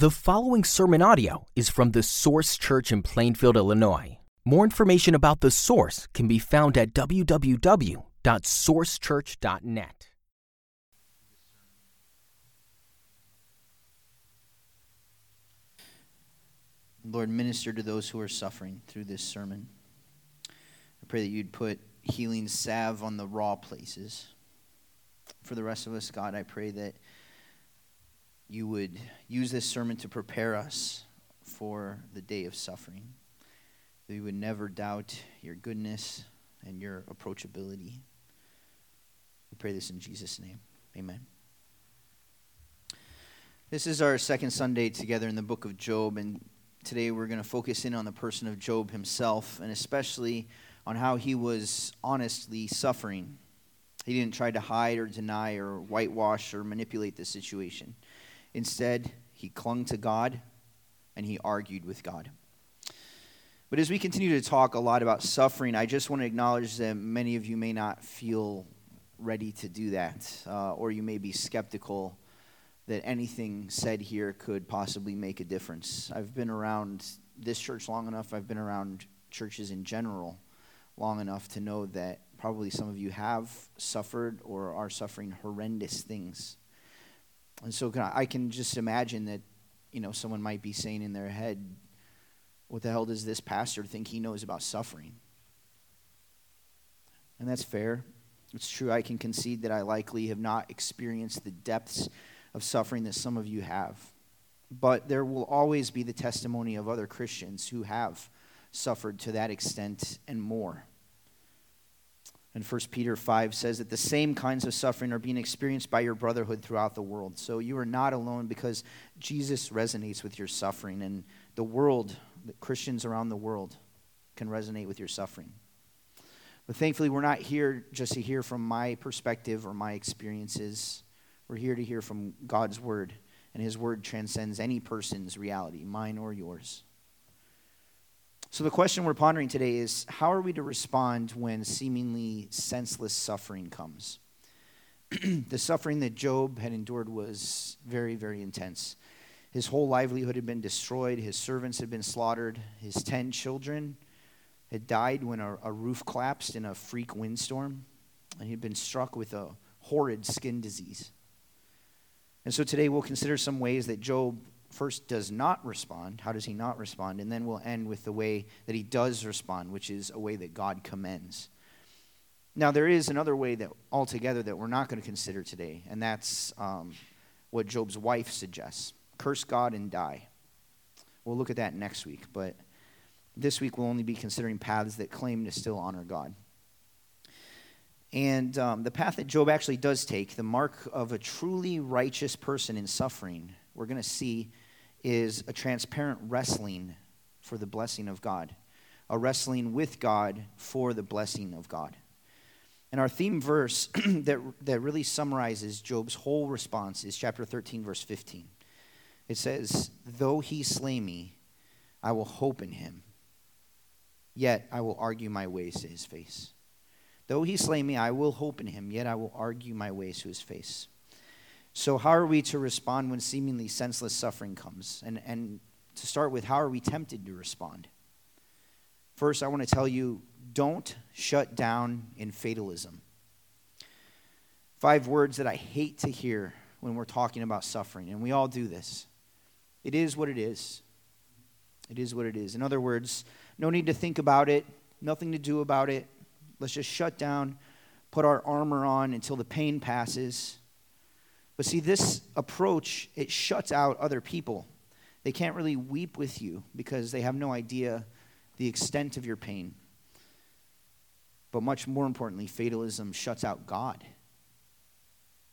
The following sermon audio is from the Source Church in Plainfield, Illinois. More information about the Source can be found at www.sourcechurch.net. Lord, minister to those who are suffering through this sermon. I pray that you'd put healing salve on the raw places. For the rest of us, God, I pray that you would use this sermon to prepare us for the day of suffering. That we would never doubt your goodness and your approachability. We pray this in Jesus' name. Amen. This is our second Sunday together in the book of Job, and today we're going to focus in on the person of Job himself, and especially on how he was honestly suffering. He didn't try to hide or deny or whitewash or manipulate the situation. Instead, he clung to God and he argued with God. But as we continue to talk a lot about suffering, I just want to acknowledge that many of you may not feel ready to do that, uh, or you may be skeptical that anything said here could possibly make a difference. I've been around this church long enough, I've been around churches in general long enough to know that probably some of you have suffered or are suffering horrendous things. And so I can just imagine that, you know, someone might be saying in their head, what the hell does this pastor think he knows about suffering? And that's fair. It's true. I can concede that I likely have not experienced the depths of suffering that some of you have. But there will always be the testimony of other Christians who have suffered to that extent and more. And 1 Peter 5 says that the same kinds of suffering are being experienced by your brotherhood throughout the world. So you are not alone because Jesus resonates with your suffering, and the world, the Christians around the world, can resonate with your suffering. But thankfully, we're not here just to hear from my perspective or my experiences. We're here to hear from God's word, and his word transcends any person's reality, mine or yours. So, the question we're pondering today is how are we to respond when seemingly senseless suffering comes? the suffering that Job had endured was very, very intense. His whole livelihood had been destroyed, his servants had been slaughtered, his 10 children had died when a, a roof collapsed in a freak windstorm, and he'd been struck with a horrid skin disease. And so today we'll consider some ways that Job first does not respond. How does he not respond? And then we'll end with the way that he does respond, which is a way that God commends. Now, there is another way that altogether that we're not going to consider today, and that's um, what Job's wife suggests curse God and die. We'll look at that next week, but this week we'll only be considering paths that claim to still honor God. And um, the path that Job actually does take, the mark of a truly righteous person in suffering, we're going to see is a transparent wrestling for the blessing of God, a wrestling with God for the blessing of God. And our theme verse that, that really summarizes Job's whole response is chapter 13, verse 15. It says, Though he slay me, I will hope in him, yet I will argue my ways to his face. Though he slay me, I will hope in him, yet I will argue my ways to his face. So, how are we to respond when seemingly senseless suffering comes? And, and to start with, how are we tempted to respond? First, I want to tell you don't shut down in fatalism. Five words that I hate to hear when we're talking about suffering, and we all do this. It is what it is. It is what it is. In other words, no need to think about it, nothing to do about it. Let's just shut down, put our armor on until the pain passes, but see, this approach, it shuts out other people. They can't really weep with you because they have no idea the extent of your pain. But much more importantly, fatalism shuts out God.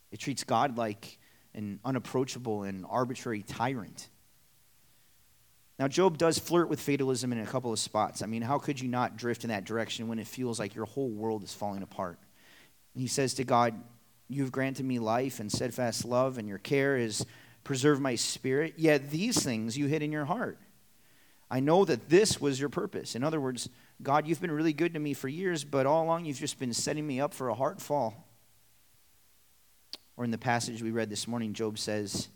It treats God like an unapproachable and arbitrary tyrant. Now, Job does flirt with fatalism in a couple of spots. I mean, how could you not drift in that direction when it feels like your whole world is falling apart? he says to God, you have granted me life and steadfast love, and your care is preserve my spirit. Yet these things you hid in your heart. I know that this was your purpose. In other words, God, you've been really good to me for years, but all along you've just been setting me up for a hard fall. Or in the passage we read this morning, Job says,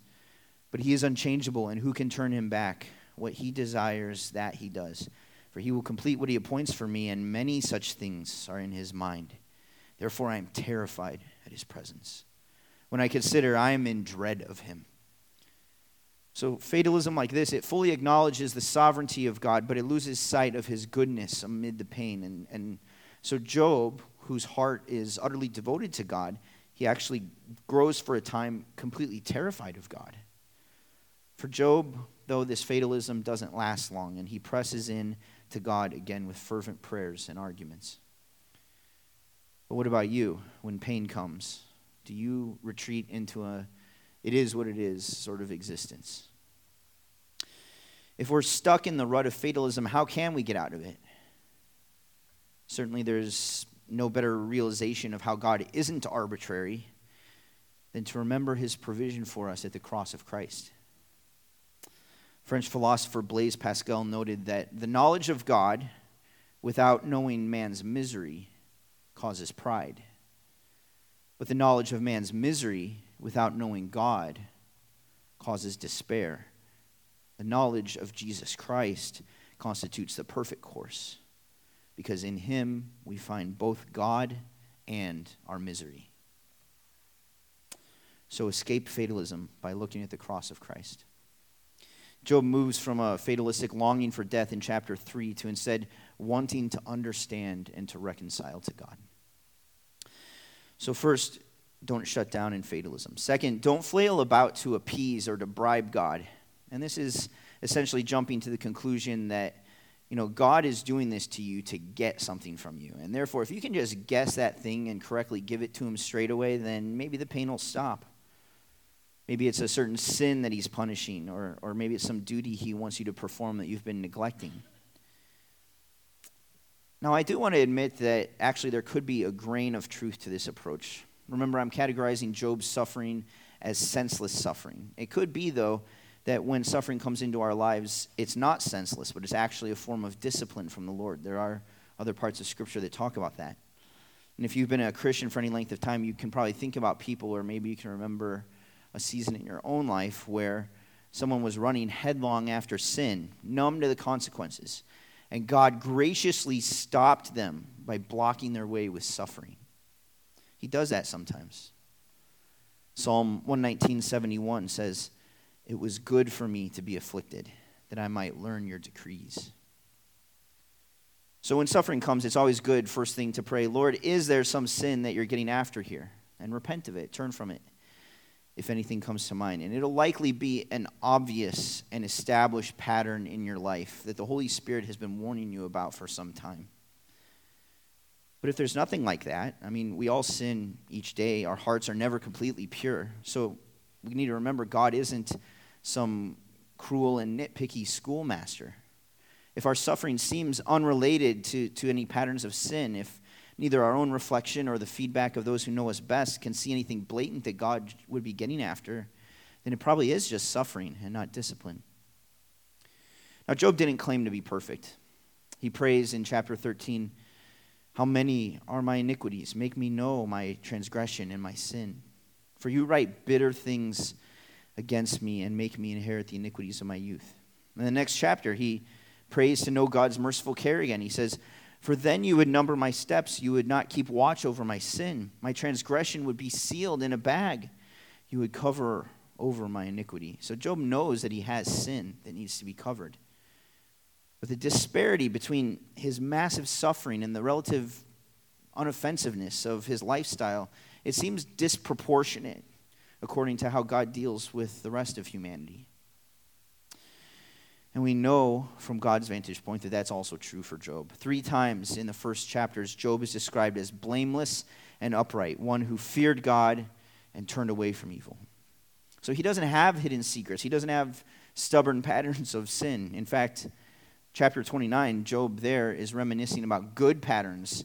But he is unchangeable, and who can turn him back? What he desires, that he does. For he will complete what he appoints for me, and many such things are in his mind. Therefore, I am terrified at his presence. When I consider, I am in dread of him. So, fatalism like this, it fully acknowledges the sovereignty of God, but it loses sight of his goodness amid the pain. And, and so, Job, whose heart is utterly devoted to God, he actually grows for a time completely terrified of God. For Job, though, this fatalism doesn't last long, and he presses in to God again with fervent prayers and arguments. But what about you when pain comes? Do you retreat into a it is what it is sort of existence? If we're stuck in the rut of fatalism, how can we get out of it? Certainly, there's no better realization of how God isn't arbitrary than to remember his provision for us at the cross of Christ. French philosopher Blaise Pascal noted that the knowledge of God without knowing man's misery causes pride. But the knowledge of man's misery without knowing God causes despair. The knowledge of Jesus Christ constitutes the perfect course because in him we find both God and our misery. So escape fatalism by looking at the cross of Christ. Job moves from a fatalistic longing for death in chapter 3 to instead wanting to understand and to reconcile to God. So, first, don't shut down in fatalism. Second, don't flail about to appease or to bribe God. And this is essentially jumping to the conclusion that you know God is doing this to you to get something from you. And therefore, if you can just guess that thing and correctly give it to him straight away, then maybe the pain will stop. Maybe it's a certain sin that he's punishing, or, or maybe it's some duty he wants you to perform that you've been neglecting. Now, I do want to admit that actually there could be a grain of truth to this approach. Remember, I'm categorizing Job's suffering as senseless suffering. It could be, though, that when suffering comes into our lives, it's not senseless, but it's actually a form of discipline from the Lord. There are other parts of Scripture that talk about that. And if you've been a Christian for any length of time, you can probably think about people, or maybe you can remember a season in your own life where someone was running headlong after sin, numb to the consequences, and God graciously stopped them by blocking their way with suffering. He does that sometimes. Psalm 119:71 says, "It was good for me to be afflicted, that I might learn your decrees." So when suffering comes, it's always good first thing to pray, "Lord, is there some sin that you're getting after here?" And repent of it, turn from it if anything comes to mind. And it'll likely be an obvious and established pattern in your life that the Holy Spirit has been warning you about for some time. But if there's nothing like that, I mean, we all sin each day. Our hearts are never completely pure. So we need to remember God isn't some cruel and nitpicky schoolmaster. If our suffering seems unrelated to, to any patterns of sin, if neither our own reflection or the feedback of those who know us best can see anything blatant that God would be getting after, then it probably is just suffering and not discipline. Now, Job didn't claim to be perfect. He prays in chapter 13, How many are my iniquities? Make me know my transgression and my sin. For you write bitter things against me and make me inherit the iniquities of my youth. In the next chapter, he prays to know God's merciful care again. He says, for then you would number my steps. You would not keep watch over my sin. My transgression would be sealed in a bag. You would cover over my iniquity. So Job knows that he has sin that needs to be covered. But the disparity between his massive suffering and the relative unoffensiveness of his lifestyle, it seems disproportionate according to how God deals with the rest of humanity. And we know from God's vantage point that that's also true for Job. Three times in the first chapters, Job is described as blameless and upright, one who feared God and turned away from evil. So he doesn't have hidden secrets, he doesn't have stubborn patterns of sin. In fact, chapter 29, Job there is reminiscing about good patterns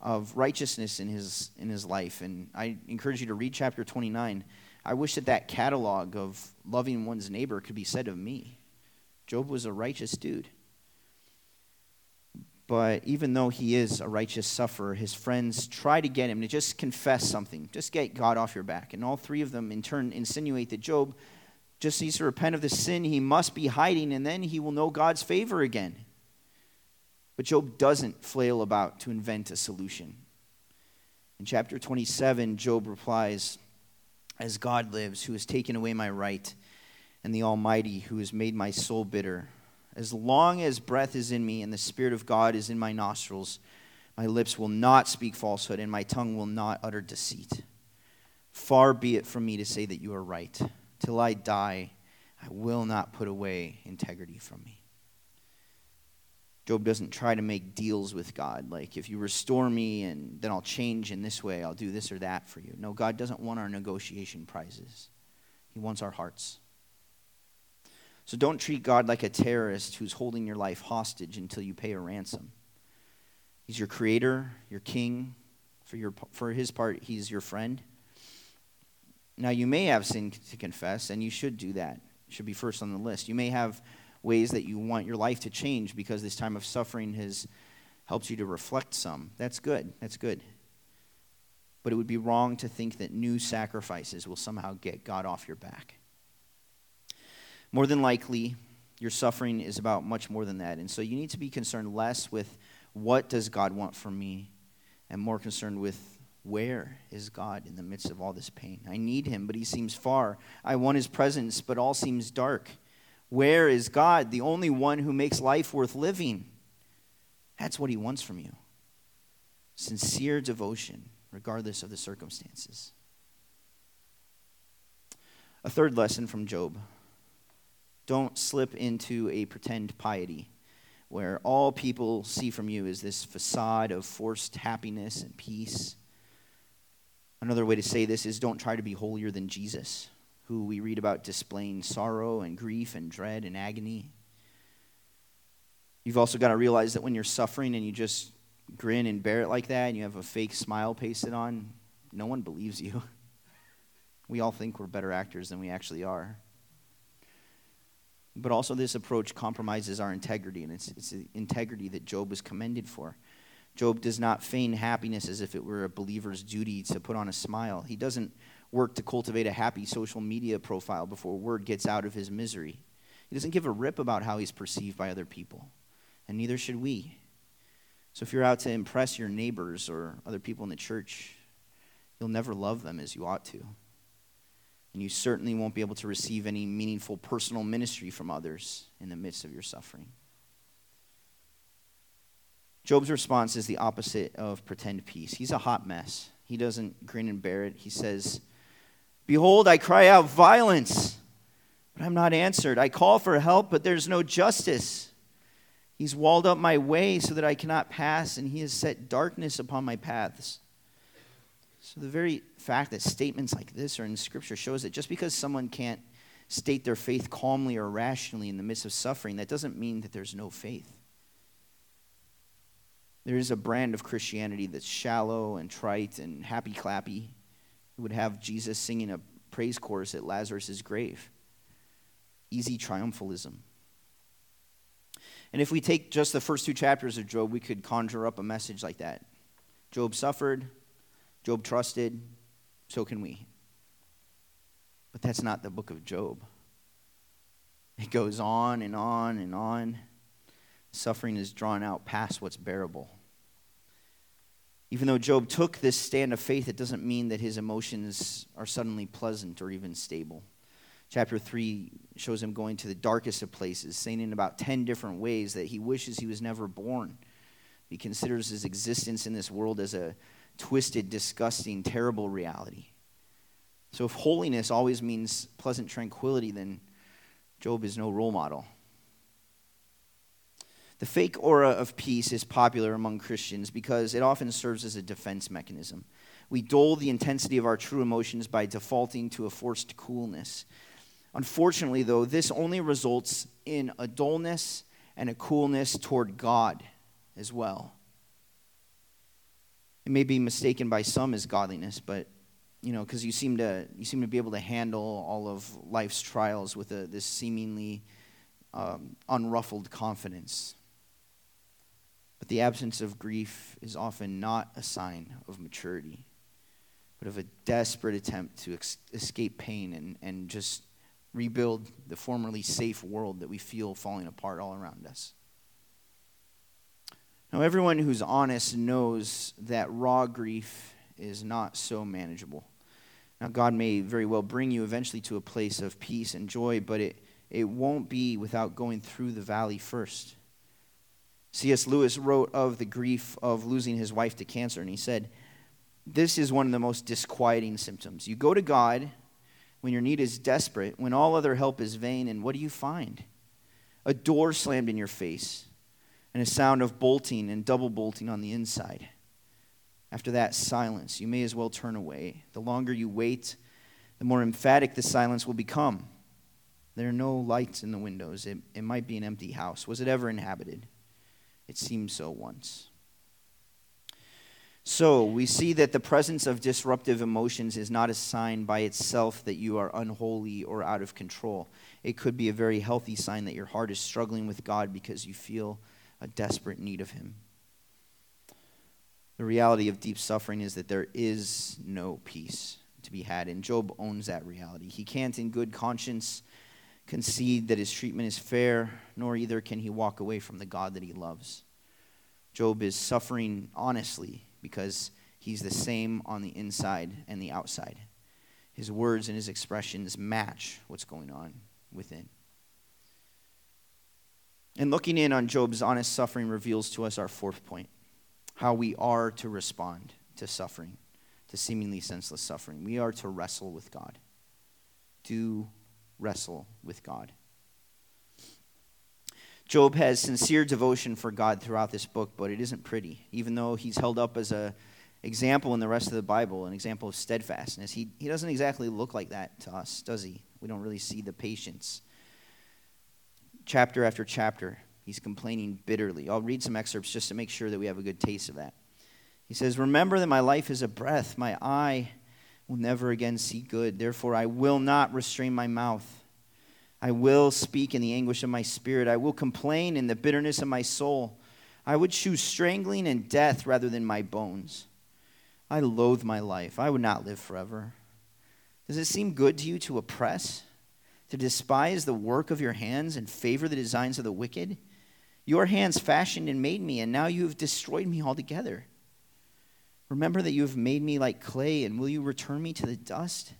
of righteousness in his, in his life. And I encourage you to read chapter 29. I wish that that catalog of loving one's neighbor could be said of me. Job was a righteous dude. But even though he is a righteous sufferer, his friends try to get him to just confess something, just get God off your back. And all three of them, in turn, insinuate that Job just needs to repent of the sin he must be hiding, and then he will know God's favor again. But Job doesn't flail about to invent a solution. In chapter 27, Job replies, As God lives, who has taken away my right, and the Almighty, who has made my soul bitter, as long as breath is in me and the Spirit of God is in my nostrils, my lips will not speak falsehood, and my tongue will not utter deceit. Far be it from me to say that you are right. Till I die, I will not put away integrity from me. Job doesn't try to make deals with God, like if you restore me and then I'll change in this way, I'll do this or that for you. No, God doesn't want our negotiation prizes, He wants our hearts. So don't treat God like a terrorist who's holding your life hostage until you pay a ransom. He's your creator, your king. For, your, for his part, he's your friend. Now, you may have sin to confess, and you should do that. It should be first on the list. You may have ways that you want your life to change because this time of suffering has helped you to reflect some. That's good. That's good. But it would be wrong to think that new sacrifices will somehow get God off your back. More than likely, your suffering is about much more than that. And so you need to be concerned less with what does God want from me and more concerned with where is God in the midst of all this pain? I need him, but he seems far. I want his presence, but all seems dark. Where is God, the only one who makes life worth living? That's what he wants from you sincere devotion, regardless of the circumstances. A third lesson from Job don't slip into a pretend piety where all people see from you is this facade of forced happiness and peace. Another way to say this is don't try to be holier than Jesus, who we read about displaying sorrow and grief and dread and agony. You've also got to realize that when you're suffering and you just grin and bear it like that and you have a fake smile pasted on, no one believes you. We all think we're better actors than we actually are. But also, this approach compromises our integrity, and it's, it's the integrity that Job was commended for. Job does not feign happiness as if it were a believer's duty to put on a smile. He doesn't work to cultivate a happy social media profile before word gets out of his misery. He doesn't give a rip about how he's perceived by other people, and neither should we. So if you're out to impress your neighbors or other people in the church, you'll never love them as you ought to. And you certainly won't be able to receive any meaningful personal ministry from others in the midst of your suffering. Job's response is the opposite of pretend peace. He's a hot mess. He doesn't grin and bear it. He says, Behold, I cry out violence, but I'm not answered. I call for help, but there's no justice. He's walled up my way so that I cannot pass, and he has set darkness upon my paths. So, the very fact that statements like this are in Scripture shows that just because someone can't state their faith calmly or rationally in the midst of suffering, that doesn't mean that there's no faith. There is a brand of Christianity that's shallow and trite and happy clappy. It would have Jesus singing a praise chorus at Lazarus' grave. Easy triumphalism. And if we take just the first two chapters of Job, we could conjure up a message like that. Job suffered, Job trusted, so can we. But that's not the book of Job. It goes on and on and on. Suffering is drawn out past what's bearable. Even though Job took this stand of faith, it doesn't mean that his emotions are suddenly pleasant or even stable. Chapter 3 shows him going to the darkest of places, saying in about 10 different ways that he wishes he was never born. He considers his existence in this world as a twisted, disgusting, terrible reality. So, if holiness always means pleasant tranquility, then Job is no role model. The fake aura of peace is popular among Christians because it often serves as a defense mechanism. We dull the intensity of our true emotions by defaulting to a forced coolness. Unfortunately, though, this only results in a dullness and a coolness toward God as well. It may be mistaken by some as godliness, but you know, because you seem to you seem to be able to handle all of life's trials with a, this seemingly um, unruffled confidence. But the absence of grief is often not a sign of maturity, but of a desperate attempt to ex- escape pain and, and just rebuild the formerly safe world that we feel falling apart all around us. Now, everyone who's honest knows that raw grief is not so manageable. Now, God may very well bring you eventually to a place of peace and joy, but it, it won't be without going through the valley first. C.S. Lewis wrote of the grief of losing his wife to cancer, and he said, This is one of the most disquieting symptoms. You go to God when your need is desperate, when all other help is vain, and what do you find? A door slammed in your face, and a sound of bolting and double bolting on the inside. After that, silence. You may as well turn away. The longer you wait, the more emphatic the silence will become. There are no lights in the windows. It, it might be an empty house. Was it ever inhabited? It seemed so once. So, we see that the presence of disruptive emotions is not a sign by itself that you are unholy or out of control. It could be a very healthy sign that your heart is struggling with God because you feel a desperate need of Him. The reality of deep suffering is that there is no peace to be had, and Job owns that reality. He can't, in good conscience, concede that his treatment is fair, nor either can he walk away from the God that he loves. Job is suffering honestly because he's the same on the inside and the outside. His words and his expressions match what's going on within. And looking in on Job's honest suffering reveals to us our fourth point how we are to respond to suffering, to seemingly senseless suffering. We are to wrestle with God. Do wrestle with God. Job has sincere devotion for God throughout this book, but it isn't pretty. Even though he's held up as an example in the rest of the Bible, an example of steadfastness, he, he doesn't exactly look like that to us, does he? We don't really see the patience. Chapter after chapter, he's complaining bitterly. I'll read some excerpts just to make sure that we have a good taste of that. He says, Remember that my life is a breath, my eye will never again see good. Therefore, I will not restrain my mouth. I will speak in the anguish of my spirit. I will complain in the bitterness of my soul. I would choose strangling and death rather than my bones. I loathe my life. I would not live forever. Does it seem good to you to oppress, to despise the work of your hands and favor the designs of the wicked? Your hands fashioned and made me, and now you have destroyed me altogether. Remember that you have made me like clay, and will you return me to the dust?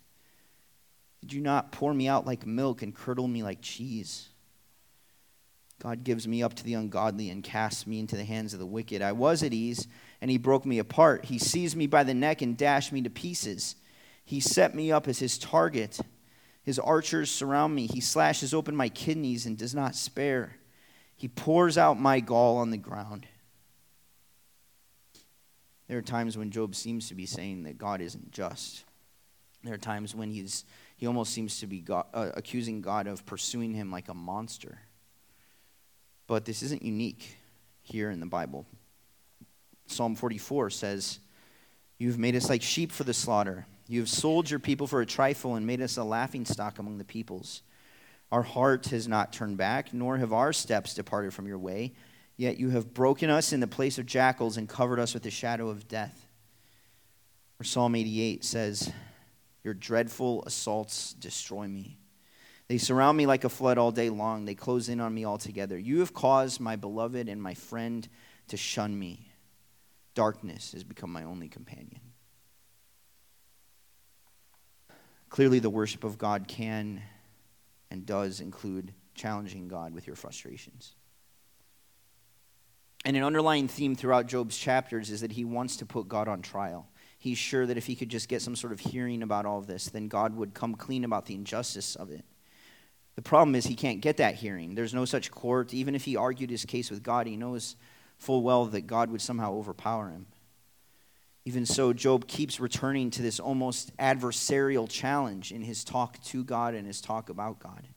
Did you not pour me out like milk and curdle me like cheese? God gives me up to the ungodly and casts me into the hands of the wicked. I was at ease, and he broke me apart. He seized me by the neck and dashed me to pieces. He set me up as his target. His archers surround me. He slashes open my kidneys and does not spare. He pours out my gall on the ground. There are times when Job seems to be saying that God isn't just. There are times when he's, he almost seems to be God, uh, accusing God of pursuing him like a monster. But this isn't unique here in the Bible. Psalm 44 says, You've made us like sheep for the slaughter. You have sold your people for a trifle and made us a laughing stock among the peoples. Our heart has not turned back, nor have our steps departed from your way. Yet you have broken us in the place of jackals and covered us with the shadow of death. Or Psalm 88 says, Your dreadful assaults destroy me. They surround me like a flood all day long. They close in on me altogether. You have caused my beloved and my friend to shun me. Darkness has become my only companion. Clearly, the worship of God can and does include challenging God with your frustrations. And an underlying theme throughout Job's chapters is that he wants to put God on trial. He's sure that if he could just get some sort of hearing about all of this, then God would come clean about the injustice of it. The problem is he can't get that hearing. There's no such court. Even if he argued his case with God, he knows full well that God would somehow overpower him. Even so, Job keeps returning to this almost adversarial challenge in his talk to God and his talk about God.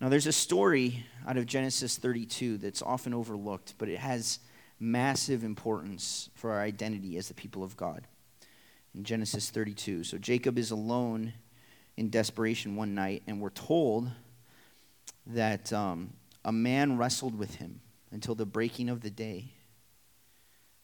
Now, there's a story out of Genesis 32 that's often overlooked, but it has massive importance for our identity as the people of God. In Genesis 32. So, Jacob is alone in desperation one night, and we're told that um, a man wrestled with him until the breaking of the day.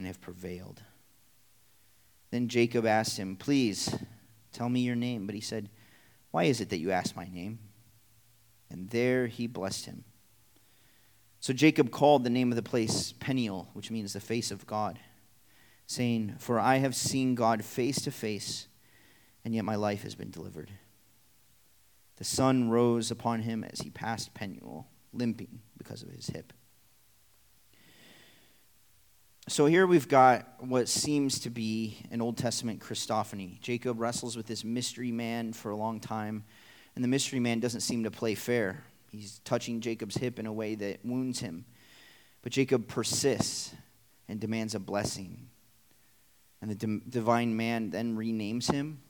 and have prevailed. Then Jacob asked him, Please tell me your name. But he said, Why is it that you ask my name? And there he blessed him. So Jacob called the name of the place Peniel, which means the face of God, saying, For I have seen God face to face, and yet my life has been delivered. The sun rose upon him as he passed Peniel, limping because of his hip. So here we've got what seems to be an Old Testament Christophany. Jacob wrestles with this mystery man for a long time, and the mystery man doesn't seem to play fair. He's touching Jacob's hip in a way that wounds him. But Jacob persists and demands a blessing. And the divine man then renames him,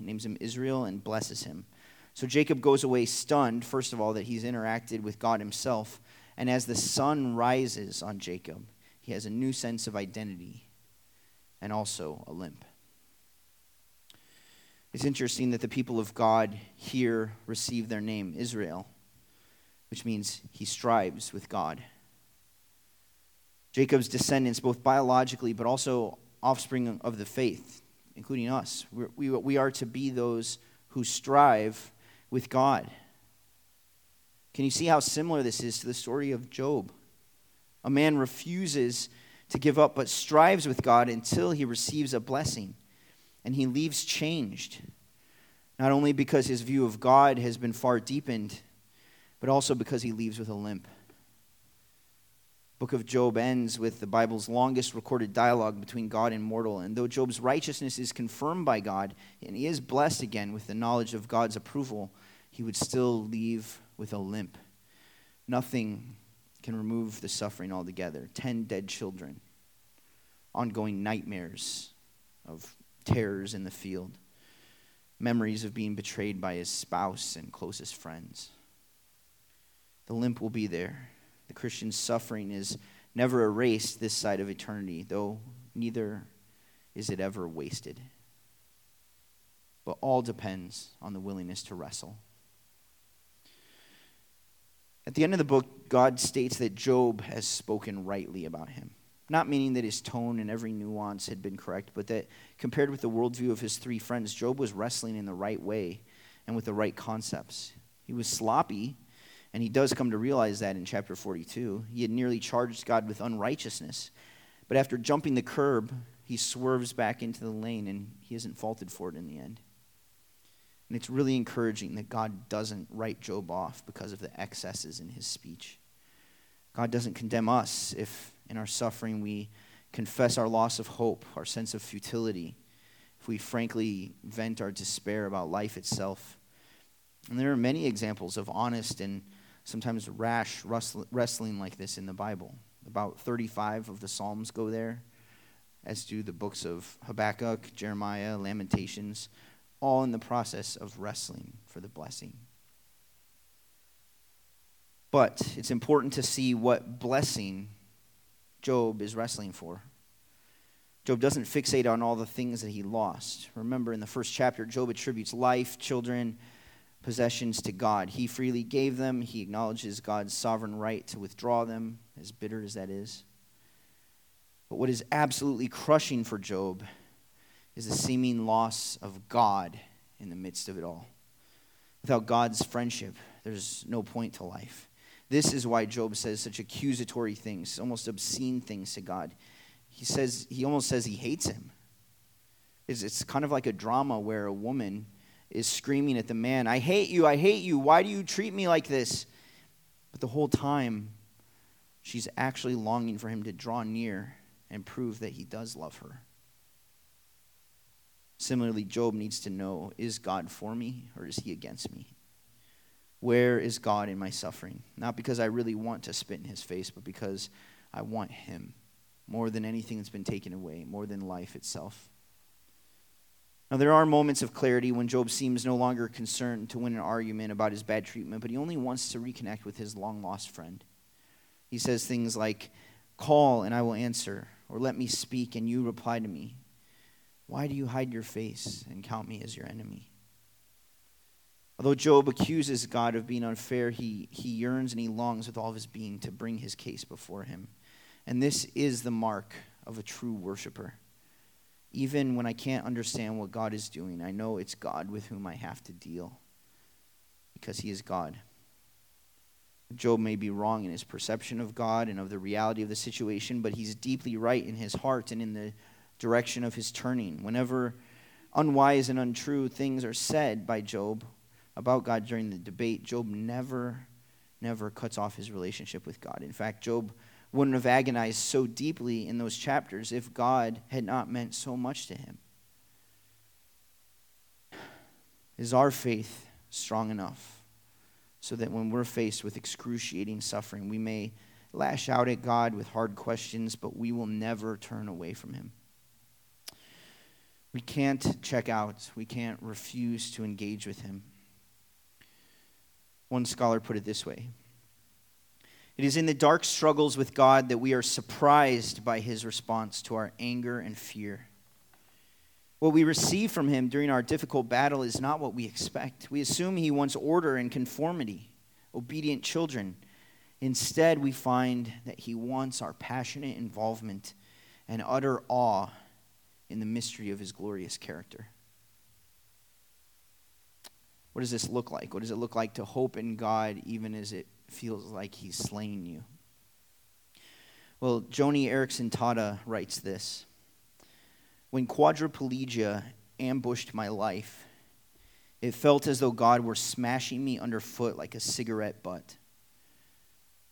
names him Israel, and blesses him. So Jacob goes away stunned, first of all, that he's interacted with God himself. And as the sun rises on Jacob, he has a new sense of identity and also a limp. It's interesting that the people of God here receive their name, Israel, which means he strives with God. Jacob's descendants, both biologically but also offspring of the faith, including us, we we, we are to be those who strive with God. Can you see how similar this is to the story of Job? A man refuses to give up but strives with God until he receives a blessing. And he leaves changed, not only because his view of God has been far deepened, but also because he leaves with a limp. Book of Job ends with the Bible's longest recorded dialogue between God and mortal. And though Job's righteousness is confirmed by God, and he is blessed again with the knowledge of God's approval, he would still leave with a limp. Nothing can remove the suffering altogether. Ten dead children, ongoing nightmares of terrors in the field, memories of being betrayed by his spouse and closest friends. The limp will be there. The Christian's suffering is never erased this side of eternity, though neither is it ever wasted. But all depends on the willingness to wrestle. At the end of the book, God states that Job has spoken rightly about him. Not meaning that his tone and every nuance had been correct, but that compared with the worldview of his three friends, Job was wrestling in the right way and with the right concepts. He was sloppy, and he does come to realize that in chapter 42. He had nearly charged God with unrighteousness, but after jumping the curb, he swerves back into the lane, and he isn't faulted for it in the end. And it's really encouraging that God doesn't write Job off because of the excesses in his speech. God doesn't condemn us if in our suffering we confess our loss of hope, our sense of futility, if we frankly vent our despair about life itself. And there are many examples of honest and sometimes rash wrestling like this in the Bible. About 35 of the Psalms go there, as do the books of Habakkuk, Jeremiah, Lamentations all in the process of wrestling for the blessing. But it's important to see what blessing Job is wrestling for. Job doesn't fixate on all the things that he lost. Remember, in the first chapter, Job attributes life, children, possessions to God. He freely gave them, he acknowledges God's sovereign right to withdraw them, as bitter as that is. But what is absolutely crushing for Job is the seeming loss of God in the midst of it all. Without God's friendship, there's no point to life. This is why Job says such accusatory things, almost obscene things to God. He says he almost says he hates him. It's, it's kind of like a drama where a woman is screaming at the man, I hate you, I hate you, why do you treat me like this? But the whole time, she's actually longing for him to draw near and prove that he does love her. Similarly, Job needs to know is God for me or is he against me? Where is God in my suffering? Not because I really want to spit in his face, but because I want him more than anything that's been taken away, more than life itself. Now, there are moments of clarity when Job seems no longer concerned to win an argument about his bad treatment, but he only wants to reconnect with his long lost friend. He says things like, Call and I will answer, or let me speak and you reply to me. Why do you hide your face and count me as your enemy? Although Job accuses God of being unfair, he, he yearns and he longs with all of his being to bring his case before him. And this is the mark of a true worshiper. Even when I can't understand what God is doing, I know it's God with whom I have to deal because he is God. Job may be wrong in his perception of God and of the reality of the situation, but he's deeply right in his heart and in the direction of his turning. Whenever unwise and untrue things are said by Job about God during the debate, Job never, never cuts off his relationship with God. In fact, Job wouldn't have agonized so deeply in those chapters if God had not meant so much to him. Is our faith strong enough so that when we're faced with excruciating suffering, we may lash out at God with hard questions, but we will never turn away from Him? We can't check out, we can't refuse to engage with Him. One scholar put it this way it is in the dark struggles with God that we are surprised by his response to our anger and fear. What we receive from him during our difficult battle is not what we expect. We assume he wants order and conformity, obedient children. Instead, we find that he wants our passionate involvement and utter awe in the mystery of his glorious character. What does this look like? What does it look like to hope in God even as it feels like he's slain you. Well, Joni Eareckson Tada writes this When quadriplegia ambushed my life, it felt as though God were smashing me underfoot like a cigarette butt.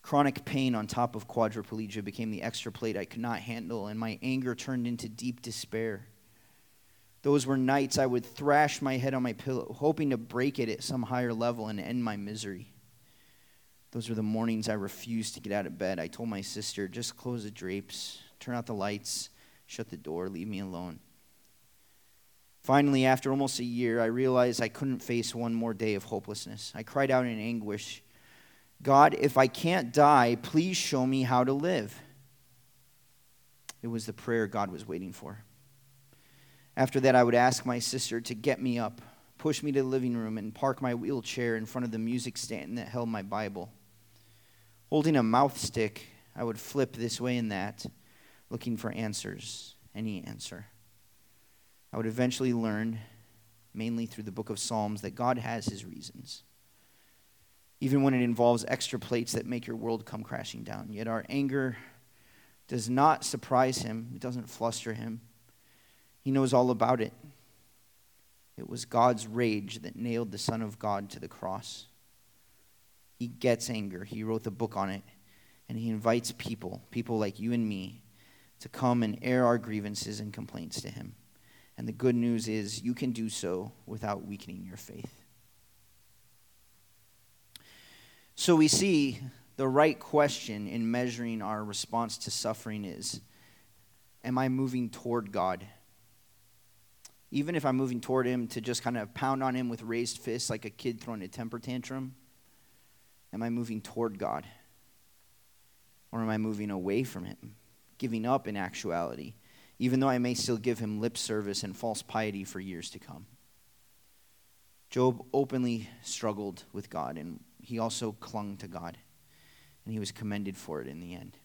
Chronic pain on top of quadriplegia became the extra plate I could not handle, and my anger turned into deep despair. Those were nights I would thrash my head on my pillow, hoping to break it at some higher level and end my misery. Those were the mornings I refused to get out of bed. I told my sister, just close the drapes, turn out the lights, shut the door, leave me alone. Finally, after almost a year, I realized I couldn't face one more day of hopelessness. I cried out in anguish God, if I can't die, please show me how to live. It was the prayer God was waiting for. After that, I would ask my sister to get me up, push me to the living room, and park my wheelchair in front of the music stand that held my Bible. Holding a mouth stick, I would flip this way and that, looking for answers, any answer. I would eventually learn, mainly through the book of Psalms, that God has his reasons, even when it involves extra plates that make your world come crashing down. Yet our anger does not surprise him, it doesn't fluster him. He knows all about it. It was God's rage that nailed the Son of God to the cross. He gets anger. He wrote the book on it. And he invites people, people like you and me, to come and air our grievances and complaints to him. And the good news is you can do so without weakening your faith. So we see the right question in measuring our response to suffering is Am I moving toward God? Even if I'm moving toward Him to just kind of pound on Him with raised fists like a kid throwing a temper tantrum, Am I moving toward God? Or am I moving away from Him, giving up in actuality, even though I may still give Him lip service and false piety for years to come? Job openly struggled with God, and he also clung to God, and he was commended for it in the end.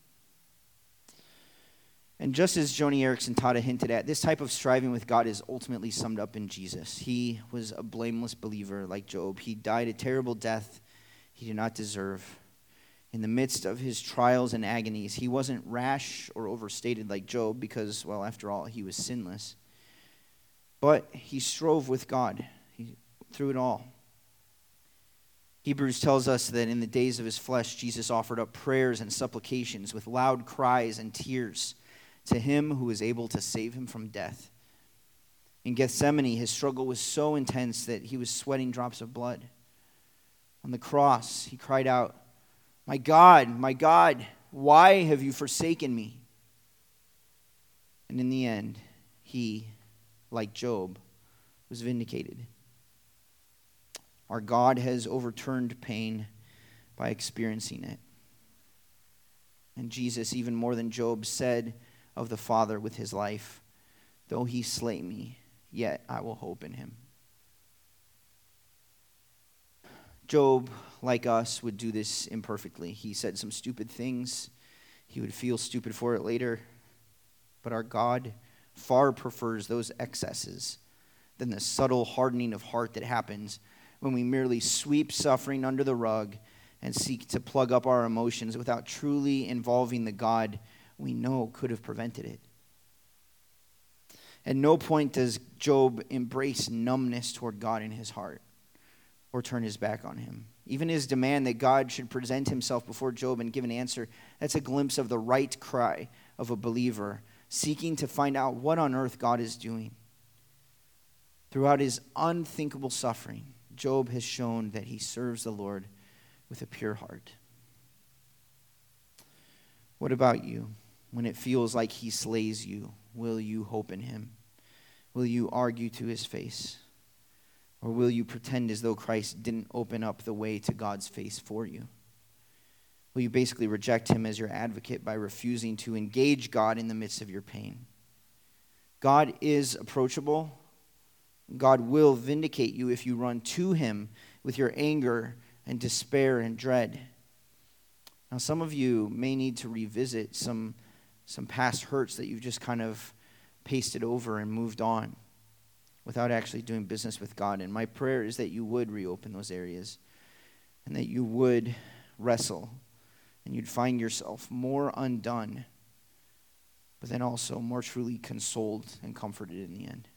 And just as Joni Eareckson Tada hinted at, this type of striving with God is ultimately summed up in Jesus. He was a blameless believer like Job. He died a terrible death he did not deserve. In the midst of his trials and agonies, he wasn't rash or overstated like Job because, well, after all, he was sinless. But he strove with God through it all. Hebrews tells us that in the days of his flesh, Jesus offered up prayers and supplications with loud cries and tears to him who was able to save him from death. In Gethsemane, his struggle was so intense that he was sweating drops of blood on the cross, he cried out, My God, my God, why have you forsaken me? And in the end, he, like Job, was vindicated. Our God has overturned pain by experiencing it. And Jesus, even more than Job, said of the Father with his life, Though he slay me, yet I will hope in him. Job, like us, would do this imperfectly. He said some stupid things. He would feel stupid for it later. But our God far prefers those excesses than the subtle hardening of heart that happens when we merely sweep suffering under the rug and seek to plug up our emotions without truly involving the God we know could have prevented it. At no point does Job embrace numbness toward God in his heart or turn his back on him. Even his demand that God should present himself before Job and give an answer, that's a glimpse of the right cry of a believer seeking to find out what on earth God is doing. Throughout his unthinkable suffering, Job has shown that he serves the Lord with a pure heart. What about you? When it feels like he slays you, will you hope in him? Will you argue to his face? Or will you pretend as though Christ didn't open up the way to God's face for you? Will you basically reject him as your advocate by refusing to engage God in the midst of your pain? God is approachable. God will vindicate you if you run to him with your anger and despair and dread. Now, some of you may need to revisit some, some past hurts that you've just kind of pasted over and moved on without actually doing business with God. And my prayer is that you would reopen those areas and that you would wrestle and you'd find yourself more undone, but then also more truly consoled and comforted in the end.